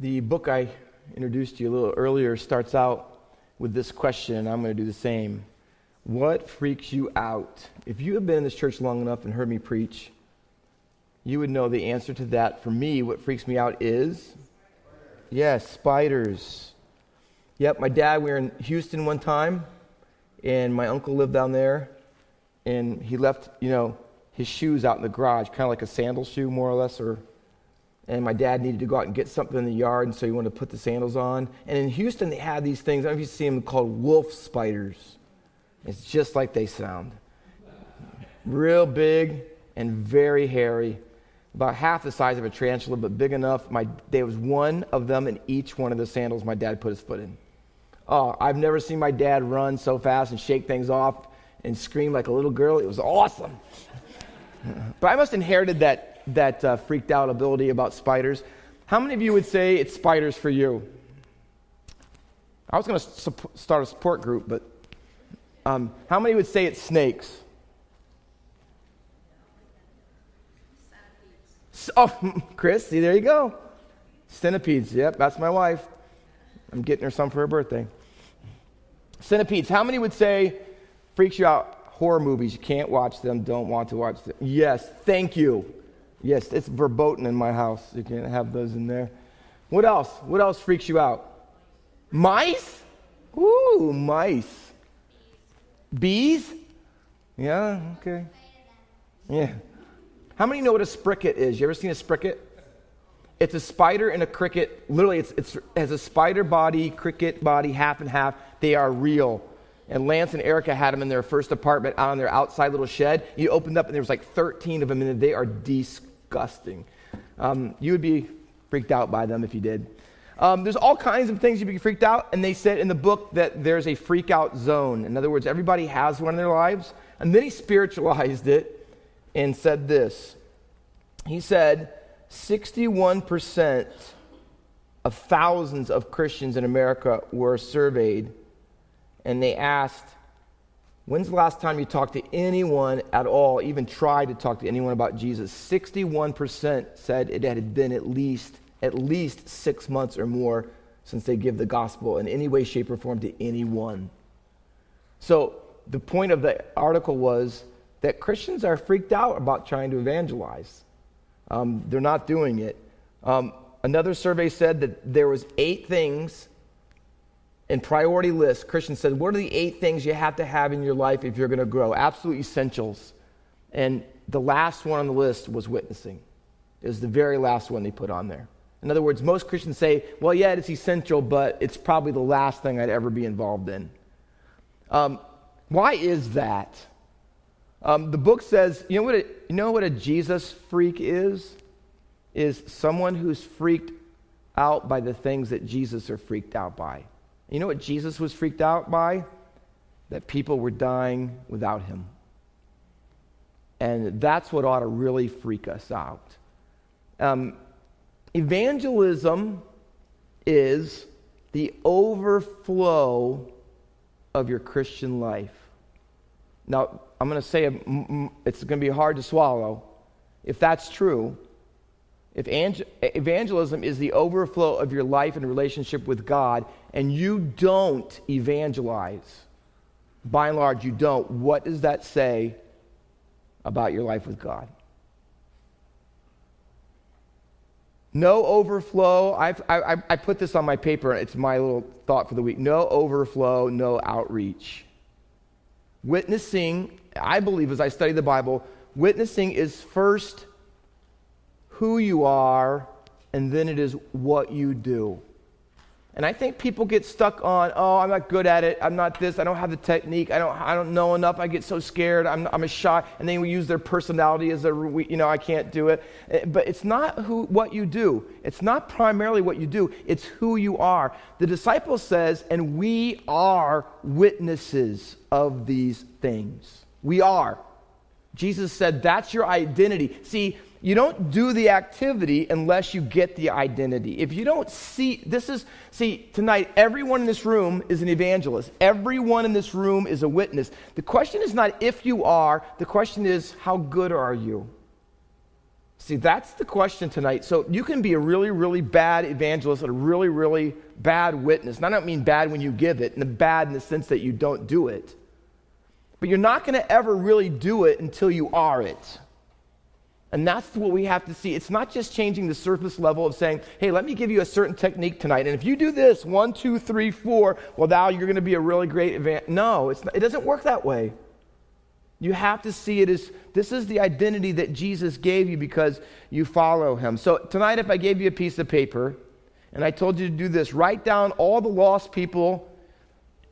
The book I introduced you a little earlier starts out with this question, I'm going to do the same. What freaks you out? If you have been in this church long enough and heard me preach, you would know the answer to that. For me, what freaks me out is yes, spiders. Yep, my dad, we were in Houston one time, and my uncle lived down there, and he left, you know, his shoes out in the garage, kind of like a sandal shoe, more or less, or and my dad needed to go out and get something in the yard, and so he wanted to put the sandals on. And in Houston, they had these things. I don't know if you see them called wolf spiders. It's just like they sound. Real big and very hairy. About half the size of a tarantula, but big enough. My, there was one of them in each one of the sandals my dad put his foot in. Oh, I've never seen my dad run so fast and shake things off and scream like a little girl. It was awesome. but I must have inherited that that uh, freaked out ability about spiders. How many of you would say it's spiders for you? I was going to start a support group, but um, how many would say it's snakes? Oh, Chris, see, there you go. Centipedes, yep, that's my wife. I'm getting her some for her birthday. Centipedes, how many would say freaks you out? Horror movies, you can't watch them, don't want to watch them. Yes, thank you. Yes, it's verboten in my house. You can't have those in there. What else? What else freaks you out? Mice? Ooh, mice. Bees? Yeah, okay. Yeah. How many know what a spricket is? You ever seen a spricket? It's a spider and a cricket. Literally, it's, it's, it has a spider body, cricket body, half and half. They are real. And Lance and Erica had them in their first apartment out on their outside little shed. You opened up and there was like 13 of them, and they are disgusting disgusting. Um, you would be freaked out by them if you did. Um, there's all kinds of things you'd be freaked out, and they said in the book that there's a freak out zone. In other words, everybody has one in their lives. And then he spiritualized it and said this. He said, 61% of thousands of Christians in America were surveyed, and they asked, When's the last time you talked to anyone at all, even tried to talk to anyone about Jesus? 61% said it had been at least at least 6 months or more since they give the gospel in any way shape or form to anyone. So, the point of the article was that Christians are freaked out about trying to evangelize. Um, they're not doing it. Um, another survey said that there was eight things in priority list, Christians said, What are the eight things you have to have in your life if you're going to grow? Absolute essentials. And the last one on the list was witnessing. It was the very last one they put on there. In other words, most Christians say, Well, yeah, it's essential, but it's probably the last thing I'd ever be involved in. Um, why is that? Um, the book says, you know, what a, you know what a Jesus freak is? Is someone who's freaked out by the things that Jesus are freaked out by. You know what Jesus was freaked out by? That people were dying without him. And that's what ought to really freak us out. Um, evangelism is the overflow of your Christian life. Now, I'm going to say it's going to be hard to swallow. If that's true, if evangelism is the overflow of your life and relationship with God, and you don't evangelize, by and large, you don't, what does that say about your life with God? No overflow. I've, I, I put this on my paper. It's my little thought for the week. No overflow, no outreach. Witnessing, I believe, as I study the Bible, witnessing is first who you are, and then it is what you do. And I think people get stuck on, oh, I'm not good at it. I'm not this. I don't have the technique. I don't, I don't know enough. I get so scared. I'm, I'm a shy. And then we use their personality as a, you know, I can't do it. Eh, but it's not who, what you do. It's not primarily what you do. It's who you are. The disciple says, and we are witnesses of these things. We are. Jesus said, that's your identity. See, you don't do the activity unless you get the identity. If you don't see, this is, see, tonight, everyone in this room is an evangelist. Everyone in this room is a witness. The question is not if you are, the question is, how good are you? See, that's the question tonight. So you can be a really, really bad evangelist and a really, really bad witness. And I don't mean bad when you give it, and bad in the sense that you don't do it. But you're not going to ever really do it until you are it. And that's what we have to see. It's not just changing the surface level of saying, hey, let me give you a certain technique tonight. And if you do this, one, two, three, four, well, now you're going to be a really great event. No, not, it doesn't work that way. You have to see it as this is the identity that Jesus gave you because you follow him. So tonight, if I gave you a piece of paper and I told you to do this, write down all the lost people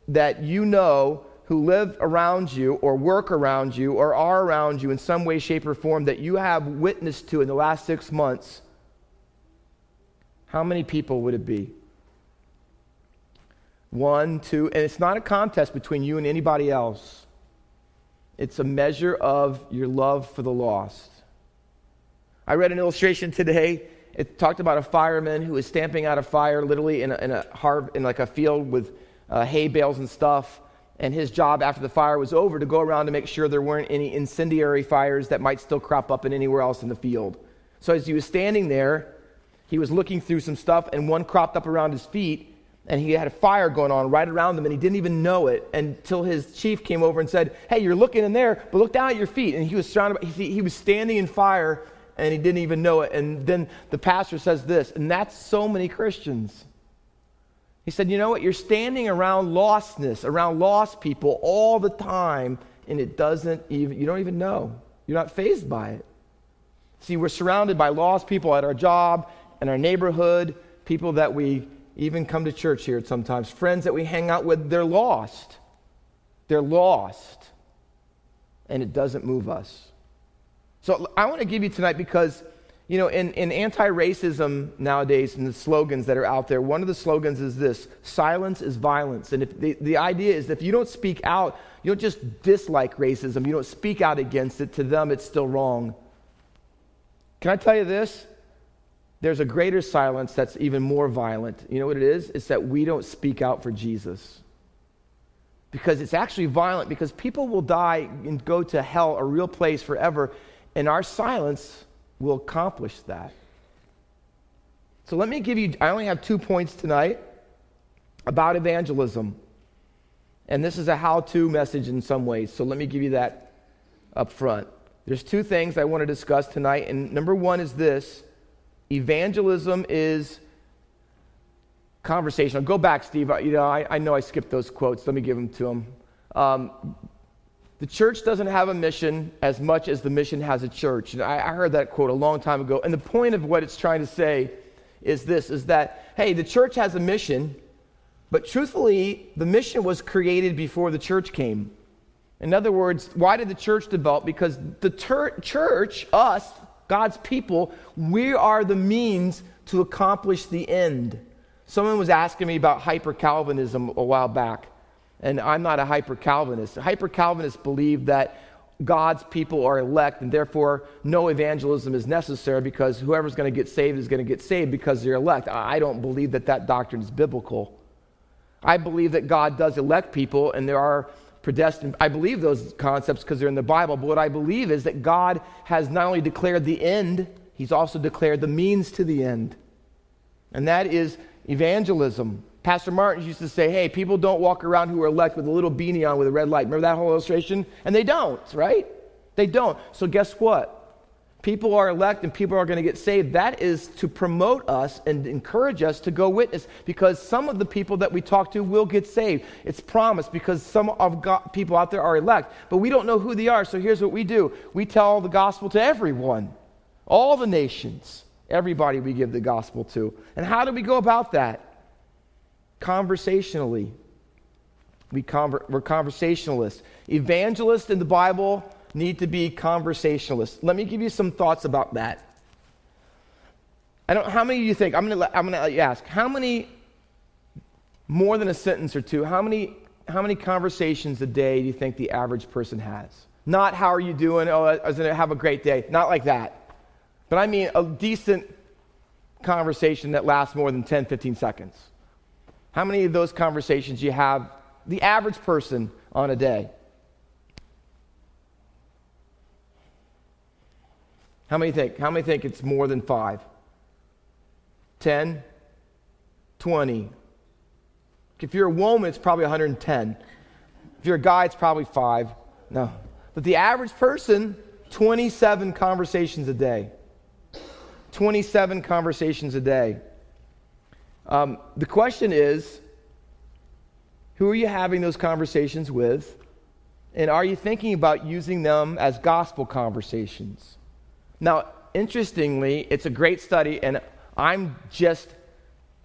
that you know who live around you or work around you or are around you in some way, shape, or form that you have witnessed to in the last six months, how many people would it be? One, two, and it's not a contest between you and anybody else. It's a measure of your love for the lost. I read an illustration today. It talked about a fireman who was stamping out a fire literally in a, in a, in like a field with uh, hay bales and stuff and his job after the fire was over to go around to make sure there weren't any incendiary fires that might still crop up in anywhere else in the field. So as he was standing there, he was looking through some stuff, and one cropped up around his feet, and he had a fire going on right around him, and he didn't even know it until his chief came over and said, "Hey, you're looking in there, but look down at your feet." And he was surrounded. By, he, he was standing in fire, and he didn't even know it. And then the pastor says this, and that's so many Christians. He said, You know what? You're standing around lostness, around lost people all the time, and it doesn't even, you don't even know. You're not fazed by it. See, we're surrounded by lost people at our job, in our neighborhood, people that we even come to church here sometimes, friends that we hang out with, they're lost. They're lost. And it doesn't move us. So I want to give you tonight because you know, in, in anti racism nowadays, and the slogans that are out there, one of the slogans is this silence is violence. And if the, the idea is that if you don't speak out, you don't just dislike racism, you don't speak out against it, to them it's still wrong. Can I tell you this? There's a greater silence that's even more violent. You know what it is? It's that we don't speak out for Jesus. Because it's actually violent, because people will die and go to hell, a real place forever, and our silence will accomplish that. So let me give you, I only have two points tonight about evangelism. And this is a how to message in some ways. So let me give you that up front. There's two things I want to discuss tonight. And number one is this evangelism is conversational. Go back, Steve. You know, I, I know I skipped those quotes. Let me give them to him. Um, the church doesn't have a mission as much as the mission has a church. And I, I heard that quote a long time ago. And the point of what it's trying to say is this is that, hey, the church has a mission, but truthfully, the mission was created before the church came. In other words, why did the church develop? Because the ter- church, us, God's people, we are the means to accomplish the end. Someone was asking me about hyper Calvinism a while back. And I'm not a hyper Calvinist. Hyper Calvinists believe that God's people are elect, and therefore no evangelism is necessary because whoever's going to get saved is going to get saved because they're elect. I don't believe that that doctrine is biblical. I believe that God does elect people, and there are predestined. I believe those concepts because they're in the Bible. But what I believe is that God has not only declared the end, He's also declared the means to the end. And that is evangelism. Pastor Martin used to say, hey, people don't walk around who are elect with a little beanie on with a red light. Remember that whole illustration? And they don't, right? They don't. So guess what? People are elect and people are going to get saved. That is to promote us and encourage us to go witness because some of the people that we talk to will get saved. It's promised because some of God, people out there are elect, but we don't know who they are. So here's what we do we tell the gospel to everyone, all the nations, everybody we give the gospel to. And how do we go about that? Conversationally. We conver- we're conversationalists. Evangelists in the Bible need to be conversationalists. Let me give you some thoughts about that. I don't. How many do you think? I'm gonna. I'm gonna let you ask. How many? More than a sentence or two. How many? How many conversations a day do you think the average person has? Not how are you doing? Oh, I was gonna have a great day. Not like that. But I mean a decent conversation that lasts more than 10, 15 seconds. How many of those conversations you have, the average person, on a day? How many think? How many think it's more than five? 10? 20? If you're a woman, it's probably 110. If you're a guy, it's probably five. No. But the average person, 27 conversations a day. 27 conversations a day. Um, the question is who are you having those conversations with? And are you thinking about using them as gospel conversations? Now, interestingly, it's a great study, and I'm just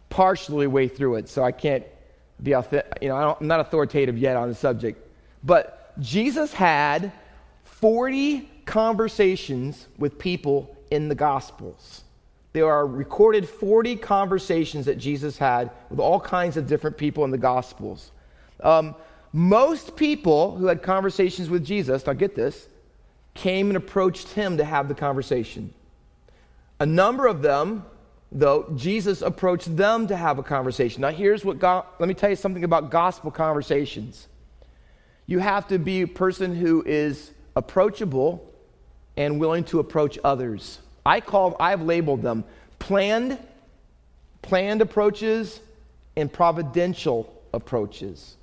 partially way through it, so I can't be, you know, I am not authoritative yet on the subject. But Jesus had 40 conversations with people in the Gospels. There are recorded 40 conversations that Jesus had with all kinds of different people in the Gospels. Um, most people who had conversations with Jesus, now get this, came and approached him to have the conversation. A number of them, though, Jesus approached them to have a conversation. Now, here's what God, let me tell you something about gospel conversations. You have to be a person who is approachable and willing to approach others. I call, I've labeled them planned, planned approaches and providential approaches.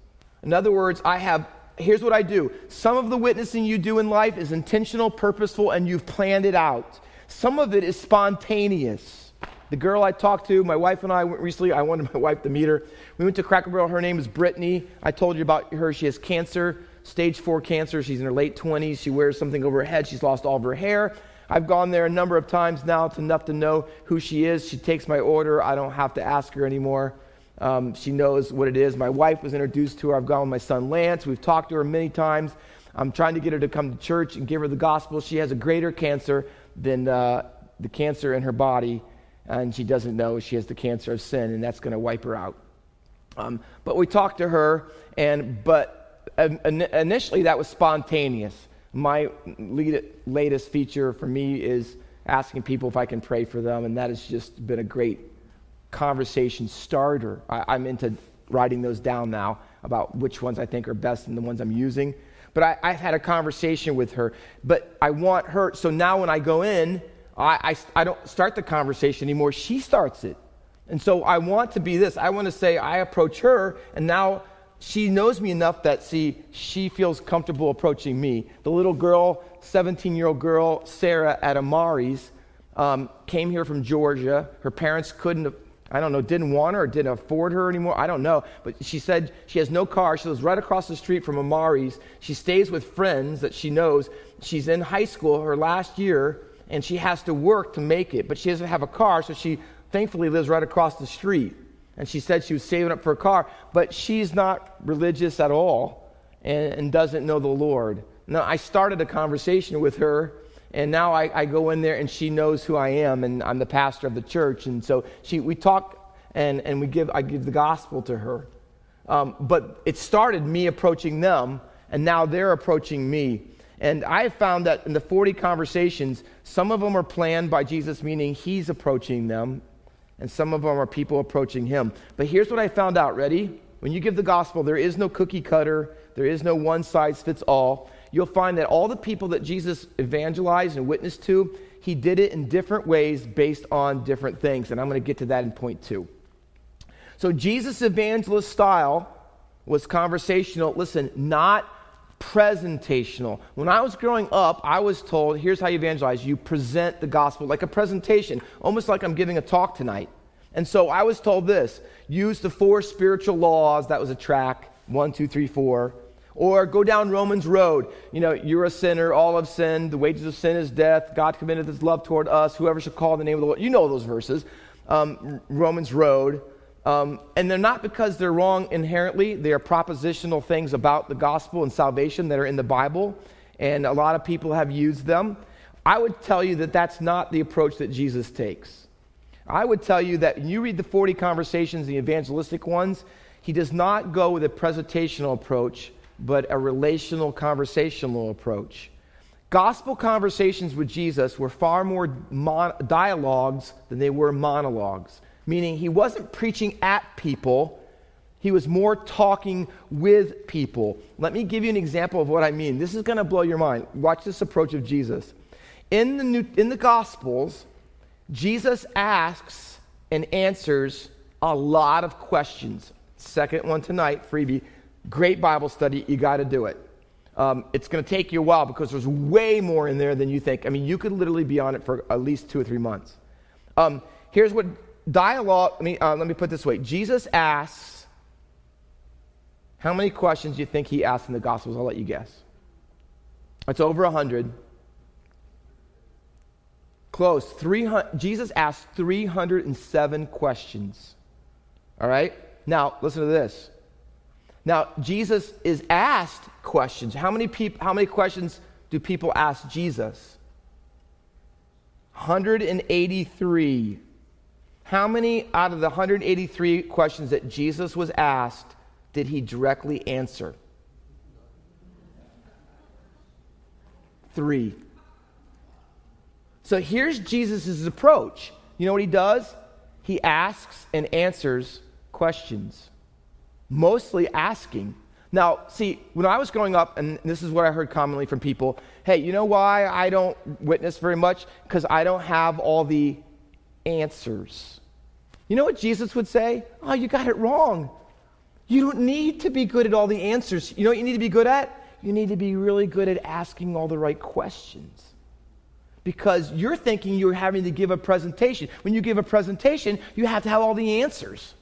In other words, I have, here's what I do. Some of the witnessing you do in life is intentional, purposeful, and you've planned it out. Some of it is spontaneous. The girl I talked to, my wife and I went recently, I wanted my wife to meet her. We went to Cracker Barrel. Her name is Brittany. I told you about her. She has cancer, stage four cancer. She's in her late 20s. She wears something over her head. She's lost all of her hair. I've gone there a number of times now. It's enough to know who she is. She takes my order. I don't have to ask her anymore. Um, she knows what it is. My wife was introduced to her. I've gone with my son Lance. We've talked to her many times. I'm trying to get her to come to church and give her the gospel. She has a greater cancer than uh, the cancer in her body, and she doesn't know she has the cancer of sin, and that's going to wipe her out. Um, but we talked to her, and but initially that was spontaneous. My latest feature for me is asking people if I can pray for them, and that has just been a great conversation starter. I, am into writing those down now about which ones I think are best and the ones I'm using. But I, have had a conversation with her. But I want her, so now when I go in, I, I, I don't start the conversation anymore. She starts it. And so I want to be this. I want to say, I approach her, and now she knows me enough that, see, she feels comfortable approaching me. The little girl, 17 year old girl, Sarah at Amari's, um, came here from Georgia. Her parents couldn't I don't know, didn't want her or didn't afford her anymore. I don't know. But she said she has no car. She lives right across the street from Amari's. She stays with friends that she knows. She's in high school, her last year, and she has to work to make it. But she doesn't have a car, so she thankfully lives right across the street. And she said she was saving up for a car, but she's not religious at all and, and doesn't know the Lord. Now, I started a conversation with her and now I, I, go in there and she knows who I am and I'm the pastor of the church. And so she, we talk and, and we give, I give the gospel to her. Um, but it started me approaching them and now they're approaching me. And I found that in the 40 conversations, some of them are planned by Jesus, meaning he's approaching them, and some of them are people approaching him. But here's what I found out ready? When you give the gospel, there is no cookie cutter, there is no one size fits all you'll find that all the people that Jesus evangelized and witnessed to, he did it in different ways based on different things. And I'm going to get to that in point two. So, Jesus' evangelist style was conversational, listen, not presentational. When I was growing up, I was told here's how you evangelize you present the gospel like a presentation, almost like I'm giving a talk tonight. And so I was told this use the four spiritual laws. That was a track one, two, three, four. Or go down Romans Road. You know, you're a sinner, all have sinned, the wages of sin is death, God commended his love toward us, whoever shall call the name of the Lord. You know those verses. Um, Romans Road. Um, and they're not because they're wrong inherently, they are propositional things about the gospel and salvation that are in the Bible, and a lot of people have used them. I would tell you that that's not the approach that Jesus takes. I would tell you that when you read the 40 conversations, the evangelistic ones, he does not go with a presentational approach but a relational, conversational approach. Gospel conversations with Jesus were far more mon- dialogues than they were monologues, meaning he wasn't preaching at people, he was more talking with people. Let me give you an example of what I mean. This is going to blow your mind. Watch this approach of Jesus. In the, New, in the Gospels, Jesus asks and answers a lot of questions. Second one tonight, freebie. Great Bible study. You got to do it. Um, it's going to take you a while because there's way more in there than you think. I mean, you could literally be on it for at least two or three months. Um, here's what dialogue, let me, uh, let me put this way Jesus asks, how many questions do you think he asked in the Gospels? I'll let you guess. It's over 100. Close. 300, Jesus asked 307 questions. All right? Now, listen to this. Now, Jesus is asked questions. How many, peop- how many questions do people ask Jesus? 183. How many out of the 183 questions that Jesus was asked did he directly answer? Three. So here's Jesus' approach. You know what he does? He asks and answers questions, mostly asking. Now, see, when I was growing up, and this is what I heard commonly from people hey, you know why I don't witness very much? Because I don't have all the answers. You know what Jesus would say? Oh, you got it wrong. You don't need to be good at all the answers. You know what you need to be good at? You need to be really good at asking all the right questions. Because you're thinking you're having to give a presentation. When you give a presentation, you have to have all the answers.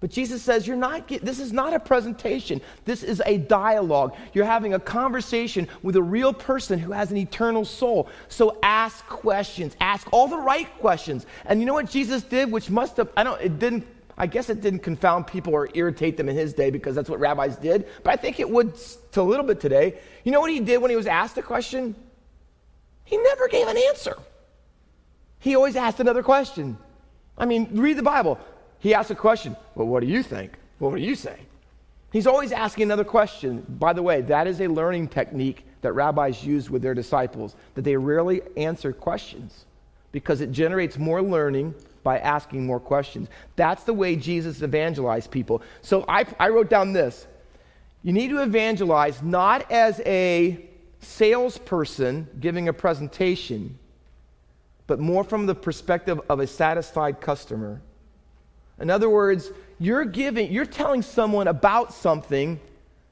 But Jesus says, You're not, this is not a presentation. This is a dialogue. You're having a conversation with a real person who has an eternal soul. So ask questions. Ask all the right questions. And you know what Jesus did, which must have, I don't, it didn't, I guess it didn't confound people or irritate them in his day because that's what rabbis did. But I think it would to a little bit today. You know what he did when he was asked a question? He never gave an answer. He always asked another question. I mean, read the Bible. He asks a question. Well, what do you think? Well, what do you say? He's always asking another question. By the way, that is a learning technique that rabbis use with their disciples, that they rarely answer questions because it generates more learning by asking more questions. That's the way Jesus evangelized people. So I, I wrote down this. You need to evangelize not as a salesperson giving a presentation, but more from the perspective of a satisfied customer. In other words, you're giving, you're telling someone about something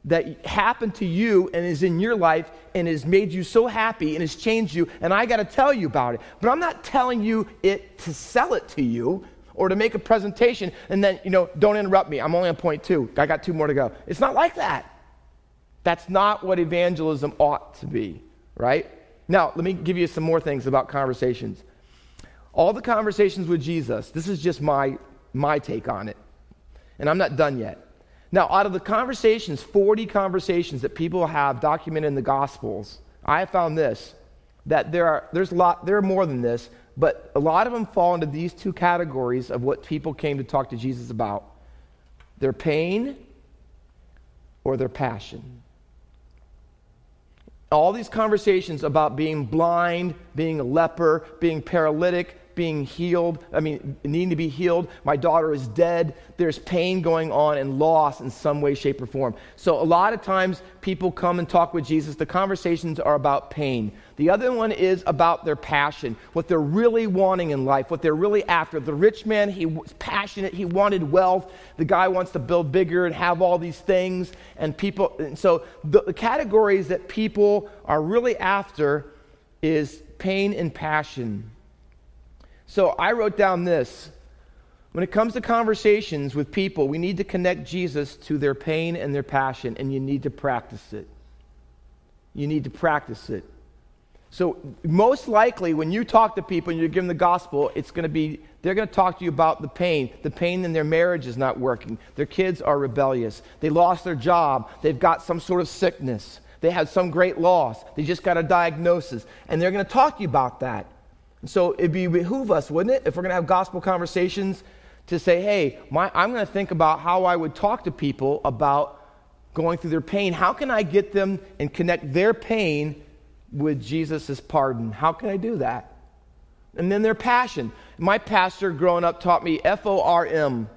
that happened to you and is in your life and has made you so happy and has changed you, and I got to tell you about it. But I'm not telling you it to sell it to you or to make a presentation and then, you know, don't interrupt me. I'm only on point two. I got two more to go. It's not like that. That's not what evangelism ought to be, right? Now, let me give you some more things about conversations. All the conversations with Jesus, this is just my my take on it. And I'm not done yet. Now, out of the conversations, 40 conversations that people have documented in the Gospels, I found this that there are, there's a lot, there are more than this, but a lot of them fall into these two categories of what people came to talk to Jesus about their pain or their passion. All these conversations about being blind, being a leper, being paralytic, being healed, I mean, needing to be healed. My daughter is dead. There's pain going on and loss in some way, shape, or form. So, a lot of times people come and talk with Jesus. The conversations are about pain. The other one is about their passion, what they're really wanting in life, what they're really after. The rich man, he was passionate, he wanted wealth. The guy wants to build bigger and have all these things. And people, and so the, the categories that people are really after is pain and passion. So I wrote down this. When it comes to conversations with people, we need to connect Jesus to their pain and their passion, and you need to practice it. You need to practice it. So, most likely, when you talk to people and you give them the gospel, it's going to be, they're going to talk to you about the pain. The pain in their marriage is not working. Their kids are rebellious. They lost their job. They've got some sort of sickness. They had some great loss. They just got a diagnosis. And they're going to talk to you about that. So it'd be behoove us, wouldn't it, if we're going to have gospel conversations, to say, hey, my, I'm going to think about how I would talk to people about going through their pain. How can I get them and connect their pain with Jesus' pardon? How can I do that? And then their passion. My pastor growing up taught me F O R M,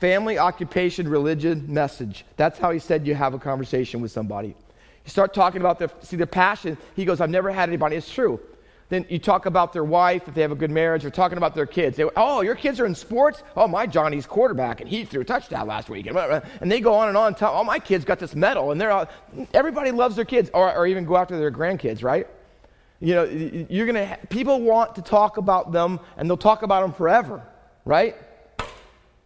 family, occupation, religion, message. That's how he said you have a conversation with somebody. You start talking about their, see, their passion. He goes, I've never had anybody. It's true. Then you talk about their wife, if they have a good marriage, or talking about their kids. They, oh, your kids are in sports? Oh, my Johnny's quarterback, and he threw a touchdown last week. And they go on and on. Tell, oh, my kids got this medal, and they're all, everybody loves their kids, or, or even go after their grandkids, right? You know, you're gonna. People want to talk about them, and they'll talk about them forever, right?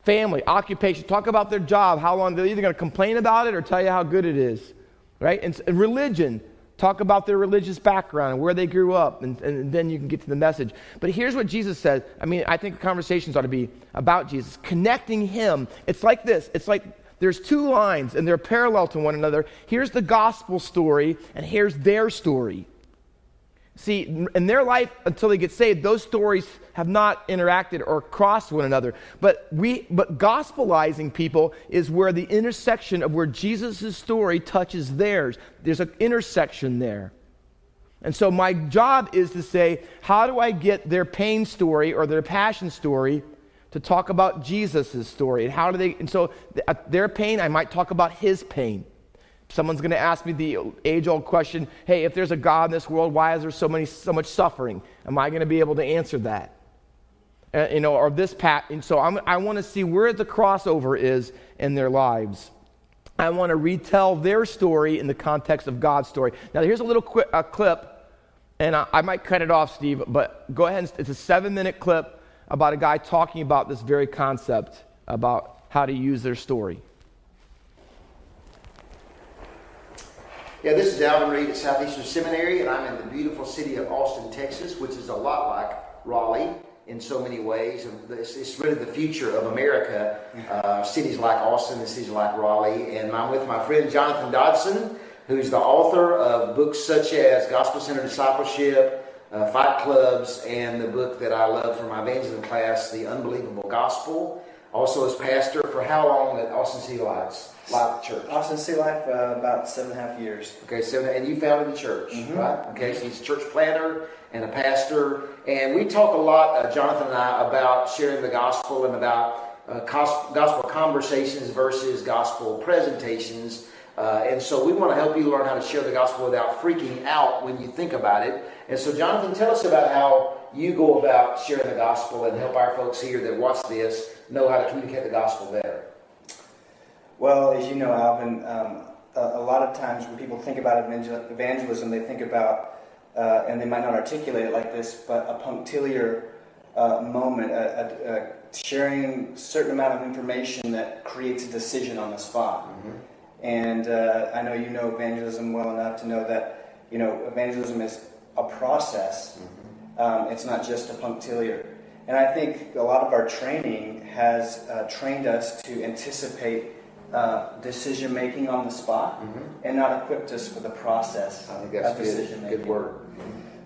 Family, occupation, talk about their job, how long they're either going to complain about it or tell you how good it is, right? And, and religion, talk about their religious background and where they grew up, and, and then you can get to the message. But here's what Jesus says. I mean, I think conversations ought to be about Jesus, connecting Him. It's like this. It's like there's two lines, and they're parallel to one another. Here's the gospel story, and here's their story. See, in their life until they get saved, those stories have not interacted or crossed one another. But we but gospelizing people is where the intersection of where Jesus' story touches theirs. There's an intersection there. And so my job is to say, how do I get their pain story or their passion story to talk about Jesus' story? And how do they and so uh, their pain, I might talk about his pain. Someone's going to ask me the age old question hey, if there's a God in this world, why is there so, many, so much suffering? Am I going to be able to answer that? Uh, you know, or this pat. And so I'm, I want to see where the crossover is in their lives. I want to retell their story in the context of God's story. Now, here's a little qu- a clip, and I, I might cut it off, Steve, but go ahead. And, it's a seven minute clip about a guy talking about this very concept about how to use their story. Yeah, this is Alvin Reid at Southeastern Seminary, and I'm in the beautiful city of Austin, Texas, which is a lot like Raleigh in so many ways. It's, it's really the future of America. Uh, cities like Austin and cities like Raleigh. And I'm with my friend Jonathan Dodson, who's the author of books such as Gospel Centered Discipleship, uh, Fight Clubs, and the book that I love for my evangelism class, The Unbelievable Gospel. Also, as pastor for how long at Austin City Lights? Life Church? Austin City Life, uh, about seven and a half years. Okay, so and you founded the church, mm-hmm. right? Okay, so he's a church planner and a pastor, and we talk a lot, uh, Jonathan and I, about sharing the gospel and about uh, gospel conversations versus gospel presentations. Uh, and so we want to help you learn how to share the gospel without freaking out when you think about it. And so, Jonathan, tell us about how you go about sharing the gospel and help our folks here that watch this know how to communicate the gospel better. Well, as you know, Alvin, um, a, a, lot of times when people think about evangelism, they think about, uh, and they might not articulate it like this, but a punctiliar uh, moment, a, a, sharing a certain amount of information that creates a decision on the spot. Mm-hmm. And uh, I know you know evangelism well enough to know that you know evangelism is a process. Mm-hmm. Um, it's not just a punctiliar. And I think a lot of our training has uh, trained us to anticipate uh, decision making on the spot mm-hmm. and not equipped us for the process I think that's of decision making. Good word.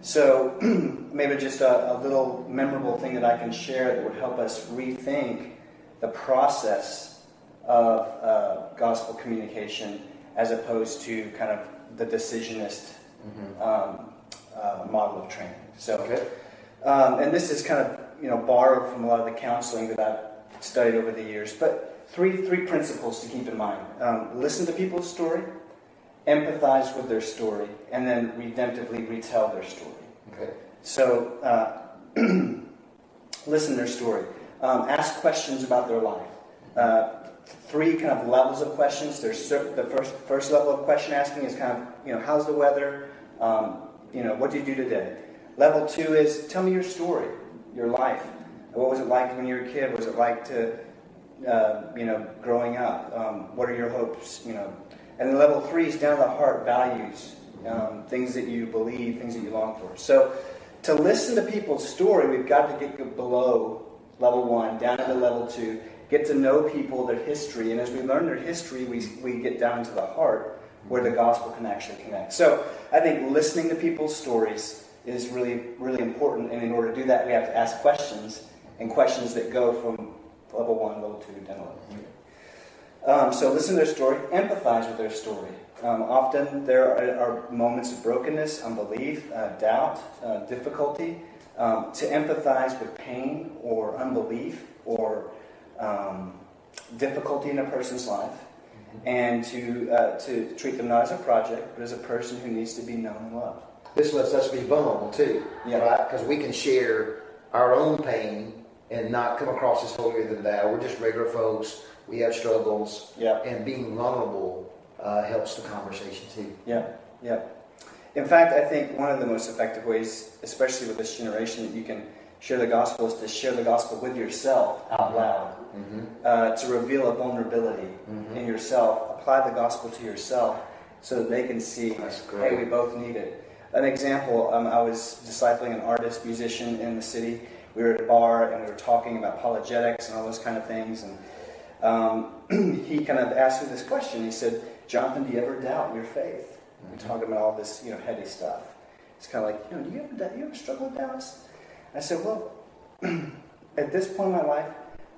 So, maybe just a, a, little memorable thing that I can share that would help us rethink the process of uh, gospel communication as opposed to kind of the decisionist mm-hmm. um, uh, model of training. So, okay. um, and this is kind of you know borrowed from a lot of the counseling that I've studied over the years, but three, three principles to keep in mind um, listen to people's story, empathize with their story, and then redemptively retell their story. Okay. So, uh, listen to their story. Um, ask questions about their life. Uh, three kind of levels of questions. There's the first first level of question asking is kind of you know how's the weather, um, you know what do you do today. Level two is tell me your story, your life. What was it like when you were a kid? What was it like to uh, you know, growing up? Um, what are your hopes? You know, and then level three is down to the heart values, um, things that you believe, things that you long for. So to listen to people's story, we've got to get below level one, down to level two, get to know people, their history, and as we learn their history, we, we get down to the heart where the gospel can actually connect. So I think listening to people's stories is really, really important, and in order to do that, we have to ask questions, and questions that go from level one, level two, then level three. Um, so listen to their story, empathize with their story. Um, often there are, are, moments of brokenness, unbelief, uh, doubt, uh, difficulty. Um, to empathize with pain or unbelief or um, difficulty in a person's life, and to, uh, to treat them not as a project, but as a person who needs to be known and loved. This lets us be vulnerable too, Yeah. right? Because we can share our own pain and not come across as holier than thou. We're just regular folks. We have struggles, Yeah. and being vulnerable uh, helps the conversation too. Yeah, yeah. In fact, I think one of the most effective ways, especially with this generation, that you can share the gospel is to share the gospel with yourself out loud. Uh, to reveal a vulnerability in yourself, apply the gospel to yourself so that they can see, hey, we both need it. An example, um, I was discipling an artist, musician in the city. We were at a bar and we were talking about apologetics and all those kind of things. And um, he kind of asked me this question. He said, Jonathan, do you ever doubt your faith? We're talking about all this, you know, heady stuff. It's kind of like, you know, do you ever, doubt- you ever struggle with doubts? I said, well, at this point in my life,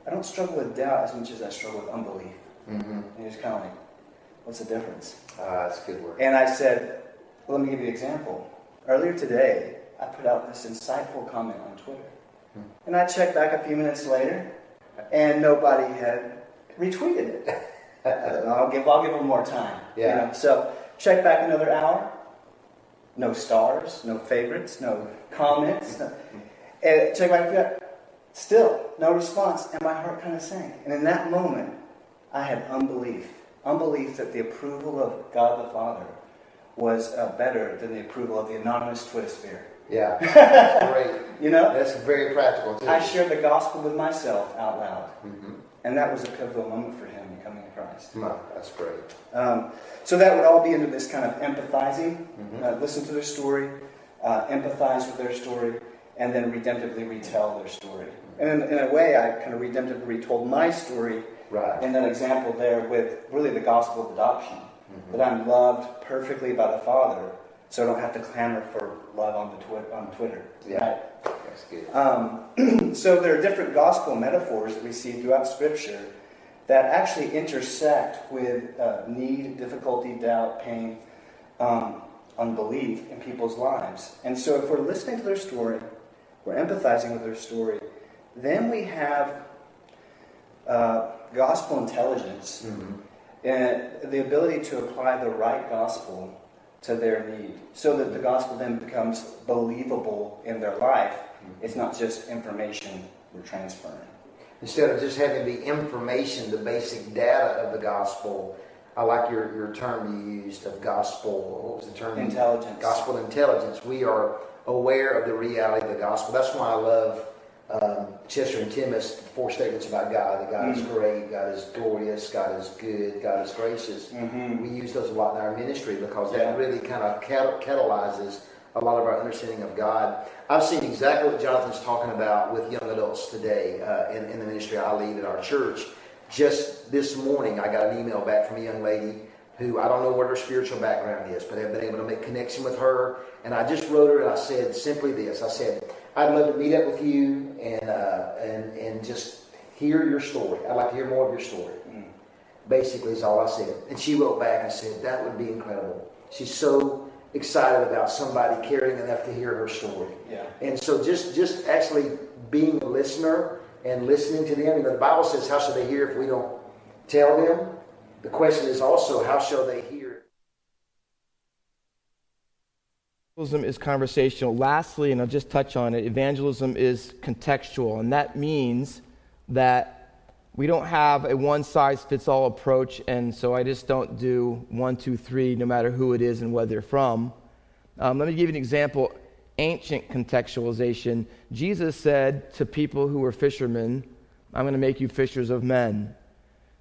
I don't struggle with doubt as much as I struggle with unbelief. Mm-hmm. And he was kind of like, what's the difference? Uh, that's a good word. And I said, well, let me give you an example. Earlier today, I put out this insightful comment on Twitter. Hmm. And I checked back a few minutes later, and nobody had retweeted it. I'll give I'll give them more time. you Yeah. know. So check back another hour. No stars, no favorites, no comments. no- and check back. Still no response, and my heart kind of sank. And in that moment, I had unbelief, unbelief that the approval of God the Father was uh, better than the approval of the anonymous Twitter sphere. Yeah, that's great. You know, That's very practical too. I shared the gospel with myself out loud, Mhm. and that was a pivotal moment for him becoming a Christ. No, that's great. Um, so that would all be into this kind of empathizing, Mhm. uh, listen to their story, uh, empathize with their story, and then redemptively retell their story. And in, in a way, I kind of redemptively retold my story Right. in that example there with really the gospel of adoption. Mm-hmm. That I'm loved perfectly by the Father, so I don't have to clamor for love on, the twi- on Twitter. Yeah. Right? That's good. Um, so there are different gospel metaphors that we see throughout Scripture that actually intersect with uh, need, difficulty, doubt, pain, um, unbelief in people's lives. And so if we're listening to their story, we're empathizing with their story, then we have uh, gospel intelligence Mhm. And the ability to apply the right gospel to their need so that the gospel then becomes believable in their life. It's not just information we're transferring. Instead of just having the information, the basic data of the gospel, I like your, your term you used of gospel. What was the term? Intelligence. Gospel intelligence. We are aware of the reality of the gospel. That's why I love um, Chester and Timmis' four statements about God. That God is Mm. great, God is glorious, God is good, God is gracious. Mhm. We use those a lot in our ministry because Yeah. that really kind of catalyzes a lot of our understanding of God. I've seen exactly what Jonathan's talking about with young adults today uh, in, in the ministry I lead at our church. Just this morning, I got an email back from a young lady who I don't know what her spiritual background is, but I've been able to make connection with her. And I just wrote her and I said simply this: I said, "I'd love to meet up with you and uh, and and just hear your story. I'd like to hear more of your story." Basically, is all I said. And she wrote back and said, "That would be incredible." She's so excited about somebody caring enough to hear her story. Yeah. And so just just actually being a listener and listening to them. You know, the Bible says, "How shall they hear if we don't tell them?" The question is also, "How shall they hear?" Evangelism is conversational. Lastly, and I'll just touch on it, evangelism is contextual, and that means that we don't have a one size fits all approach, and so I just don't do one, two, three, no matter who it is and where they're from. Um, let me give you an example ancient contextualization. Jesus said to people who were fishermen, I'm going to make you fishers of men.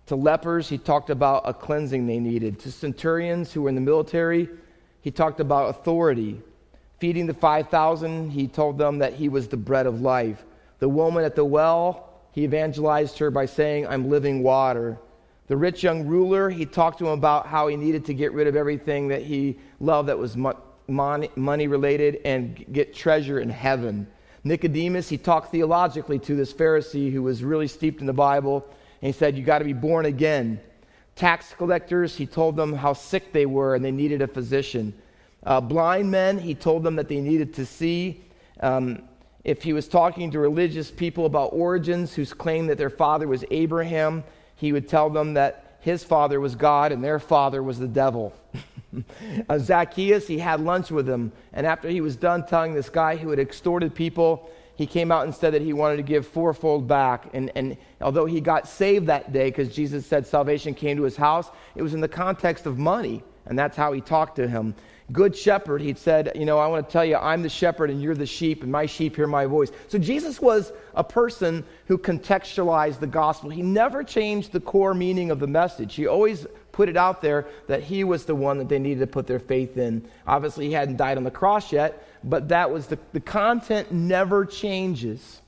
To lepers, he talked about a cleansing they needed. To centurions who were in the military, he talked about authority. Feeding the 5,000, he told them that he was the bread of life. The woman at the well, he evangelized her by saying, I'm living water. The rich young ruler, he talked to him about how he needed to get rid of everything that he loved that was money related and get treasure in heaven. Nicodemus, he talked theologically to this Pharisee who was really steeped in the Bible, and he said, You got to be born again. Tax collectors, he told them how sick they were and they needed a physician. Uh, blind men, he told them that they needed to see. Um, if he was talking to religious people about origins whose claimed that their father was Abraham, he would tell them that his father was God and their father was the devil. uh, Zacchaeus, he had lunch with him. And after he was done telling this guy who had extorted people, he came out and said that he wanted to give fourfold back. And, and although he got saved that day, because Jesus said salvation came to his house, it was in the context of money. And that's how he talked to him. Good shepherd, he said, You know, I want to tell you, I'm the shepherd and you're the sheep, and my sheep hear my voice. So Jesus was a person who contextualized the gospel. He never changed the core meaning of the message. He always put it out there that he was the one that they needed to put their faith in. Obviously, he hadn't died on the cross yet, but that was the, the content never changes.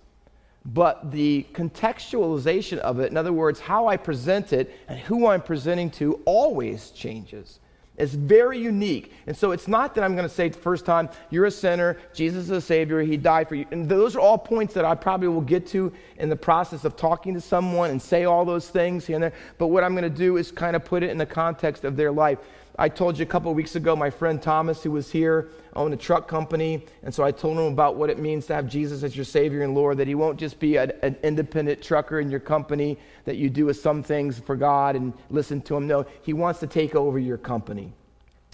But the contextualization of it, in other words, how I present it and who I'm presenting to, always changes. It's very unique. And so it's not that I'm going to say the first time, you're a sinner, Jesus is a Savior, He died for you. And those are all points that I probably will get to in the process of talking to someone and say all those things here and there. But what I'm going to do is kind of put it in the context of their life. I told you a couple weeks ago, my friend Thomas, who was here, owned a truck company. And so I told him about what it means to have Jesus as your Savior and Lord, that he won't just be an, an independent trucker in your company, that you do some things for God and listen to him. No, he wants to take over your company.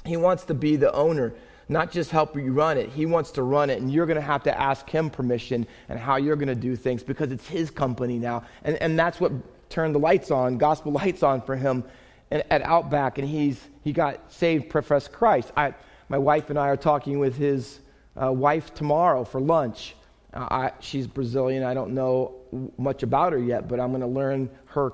He wants to be the owner, not just help you run it. He wants to run it, and you're going to have to ask him permission and how you're going to do things because it's his company now. And, and that's what turned the lights on, gospel lights on for him at Outback, and he's, he got saved, professed Christ. I, my wife and I are talking with his uh, wife tomorrow for lunch. Uh, I, she's Brazilian. I don't know much about her yet, but I'm going to learn her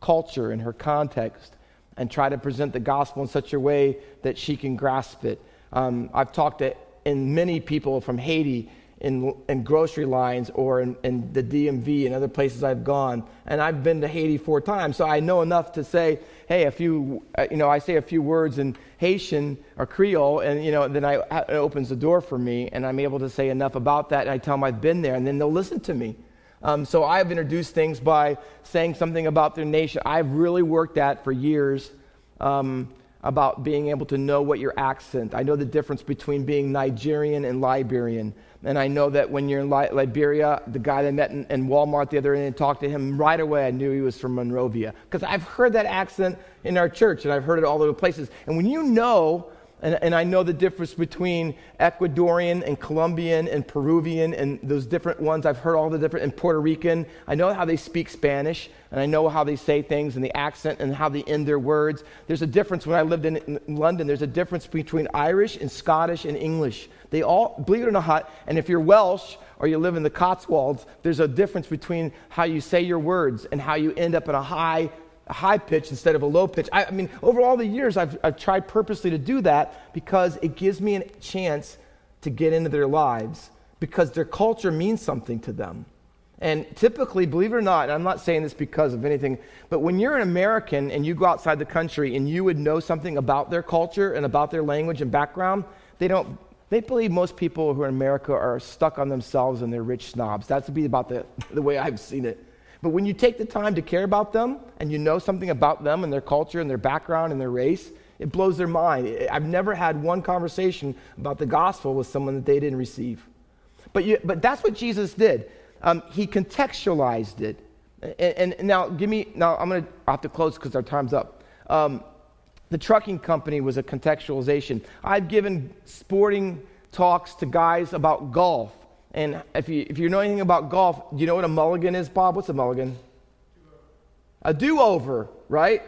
culture and her context and try to present the gospel in such a way that she can grasp it. Um, I've talked to in many people from Haiti in, in grocery lines or in, in, the DMV and other places I've gone. And I've been to Haiti four times, so I know enough to say, hey, a few, uh, you know, I say a few words in Haitian or Creole, and, you know, then I, it opens the door for me, and I'm able to say enough about that, and I tell them I've been there, and then they'll listen to me. Um, so I've introduced things by saying something about their nation. I've really worked at for years. Um, about being able to know what your accent. I know the difference between being Nigerian and Liberian. And I know that when you're in Liberia, the guy that I met in, in, Walmart the other day and talked to him, right away I knew he was from Monrovia. Because I've heard that accent in our church and I've heard it all over places. And when you know and, and, I know the difference between Ecuadorian and Colombian and Peruvian and those different ones. I've heard all the different, and Puerto Rican. I know how they speak Spanish, and I know how they say things and the accent and how they end their words. There's a difference when I lived in, in London, there's a difference between Irish and Scottish and English. They all, believe it or not, and if you're Welsh or you live in the Cotswolds, there's a difference between how you say your words and how you end up in a high a high pitch instead of a low pitch. I, I, mean, over all the years, I've, I've tried purposely to do that because it gives me a chance to get into their lives because their culture means something to them. And typically, believe it or not, and I'm not saying this because of anything, but when you're an American and you go outside the country and you would know something about their culture and about their language and background, they don't. They believe most people who are in America are stuck on themselves and they're rich snobs. That's be about the, the way I've seen it. But when you take the time to care about them and you know something about them and their culture and their background and their race, it blows their mind. I've never had one conversation about the gospel with someone that they didn't receive. But, you, but that's what Jesus did. Um, he contextualized it. And, and, now, give me, now I'm going to have to close because our time's up. Um, the trucking company was a contextualization. I've given sporting talks to guys about golf and if you, if you know anything about golf, do you know what a mulligan is, Bob? What's a mulligan? A do over, right?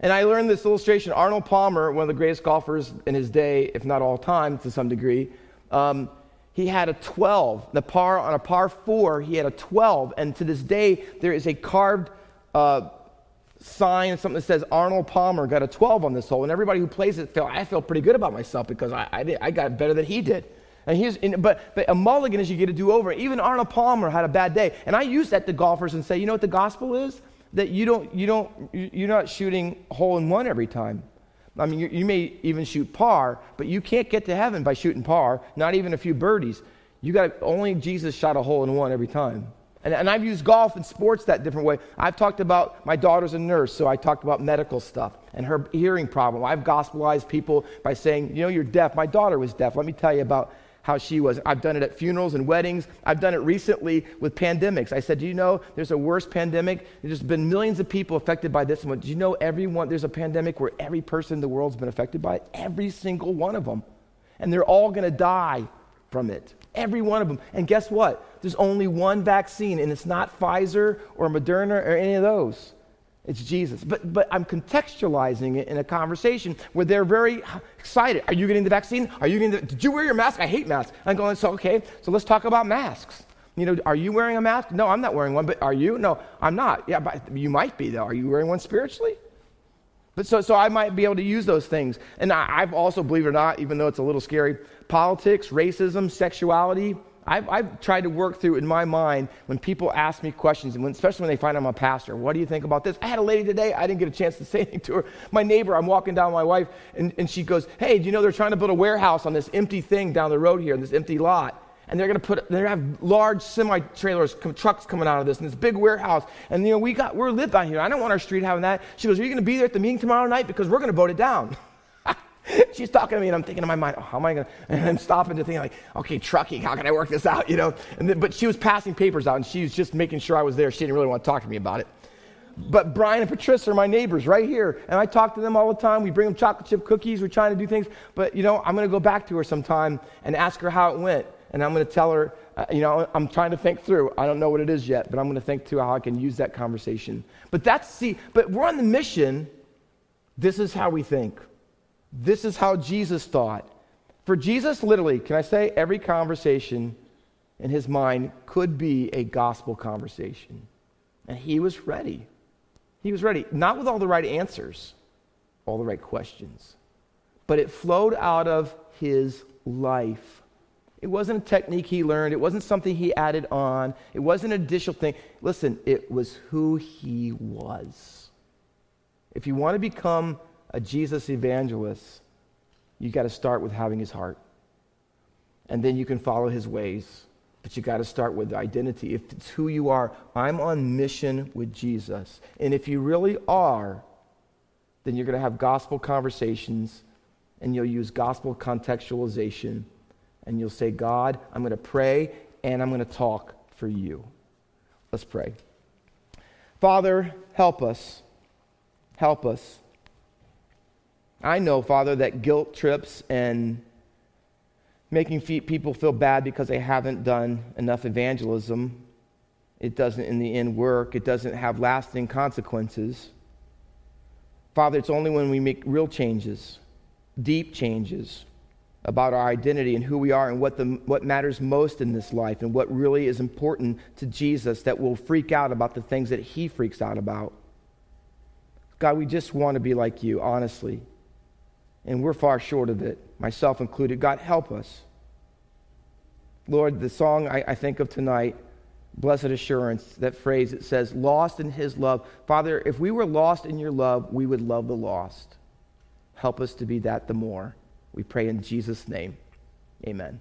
And I learned this illustration. Arnold Palmer, one of the greatest golfers in his day, if not all time to some degree, um, he had a 12. The par on a par four, he had a 12. And to this day, there is a carved uh, sign, something that says Arnold Palmer got a 12 on this hole. And everybody who plays it I feel pretty good about myself because I, I, did, I got better than he did. And he's, but, but a mulligan is you get to do over. Even Arnold Palmer had a bad day. And I use that to golfers and say, you know what the gospel is? That you don't, you don't, you're not shooting hole in one every time. I mean, you, you may even shoot par, but you can't get to heaven by shooting par, not even a few birdies. You got only Jesus shot a hole in one every time. And, and, I've used golf and sports that different way. I've talked about my daughter's a nurse, so I talked about medical stuff and her hearing problem. I've gospelized people by saying, you know, you're deaf. My daughter was deaf. Let me tell you about how she was. I've done it at funerals and weddings. I've done it recently with pandemics. I said, Do you know there's a worse pandemic? There's been millions of people affected by this one. Do you know everyone, there's a pandemic where every person in the world's been affected by it? Every single one of them. And they're all going to die from it. Every one of them. And guess what? There's only one vaccine, and it's not Pfizer or Moderna or any of those. It's Jesus. But, but I'm contextualizing it in a conversation where they're very excited. Are you getting the vaccine? Are you getting the, did you wear your mask? I hate masks. I'm going, so okay, so let's talk about masks. You know, are you wearing a mask? No, I'm not wearing one, but are you? No, I'm not. Yeah, but you might be though. Are you wearing one spiritually? But so, so I might be able to use those things. And I, I've also, believe it or not, even though it's a little scary, politics, racism, sexuality, I've, I've, tried to work through in my mind when people ask me questions, and when, especially when they find I'm a pastor. What do you think about this? I had a lady today, I didn't get a chance to say anything to her. My neighbor, I'm walking down with my wife, and, and she goes, Hey, do you know they're trying to build a warehouse on this empty thing down the road here, in this empty lot? And they're going to put, they're going to have large semi trailers, trucks coming out of this, and this big warehouse. And, you know, we got, we're live down here. I don't want our street having that. She goes, Are you going to be there at the meeting tomorrow night? Because we're going to vote it down. She's talking to me, and I'm thinking in my mind, oh, how am I going to? And I'm stopping to think, like, okay, trucking, how can I work this out? You know? Then, but she was passing papers out, and she was just making sure I was there. She didn't really want to talk to me about it. But Brian and Patricia are my neighbors right here, and I talk to them all the time. We bring them chocolate chip cookies. We're trying to do things. But, you know, I'm going to go back to her sometime and ask her how it went. And I'm going to tell her, uh, you know, I'm trying to think through. I don't know what it is yet, but I'm going to think through how I can use that conversation. But that's, see, but we're on the mission. This is how we think. This is how Jesus thought. For Jesus, literally, can I say, every conversation in his mind could be a gospel conversation. And he was ready. He was ready, not with all the right answers, all the right questions, but it flowed out of his life. It wasn't a technique he learned, it wasn't something he added on, it wasn't an additional thing. Listen, it was who he was. If you want to become a Jesus evangelist, you got to start with having his heart. And then you can follow his ways. But you got to start with identity. If it's who you are, I'm on mission with Jesus. And if you really are, then you're going to have gospel conversations and you'll use gospel contextualization and you'll say, God, I'm going to pray and I'm going to talk for you. Let's pray. Father, help us. Help us. I know, Father, that guilt trips and making people feel bad because they haven't done enough evangelism, it doesn't in the end work. It doesn't have lasting consequences. Father, it's only when we make real changes, deep changes about our identity and who we are and what, the, what matters most in this life and what really is important to Jesus that we'll freak out about the things that he freaks out about. God, we just want to be like you, honestly and we're far short of it, myself included. God, help us. Lord, the song I, I, think of tonight, Blessed Assurance, that phrase, it says, lost in his love. Father, if we were lost in your love, we would love the lost. Help us to be that the more. We pray in Jesus' name. Amen.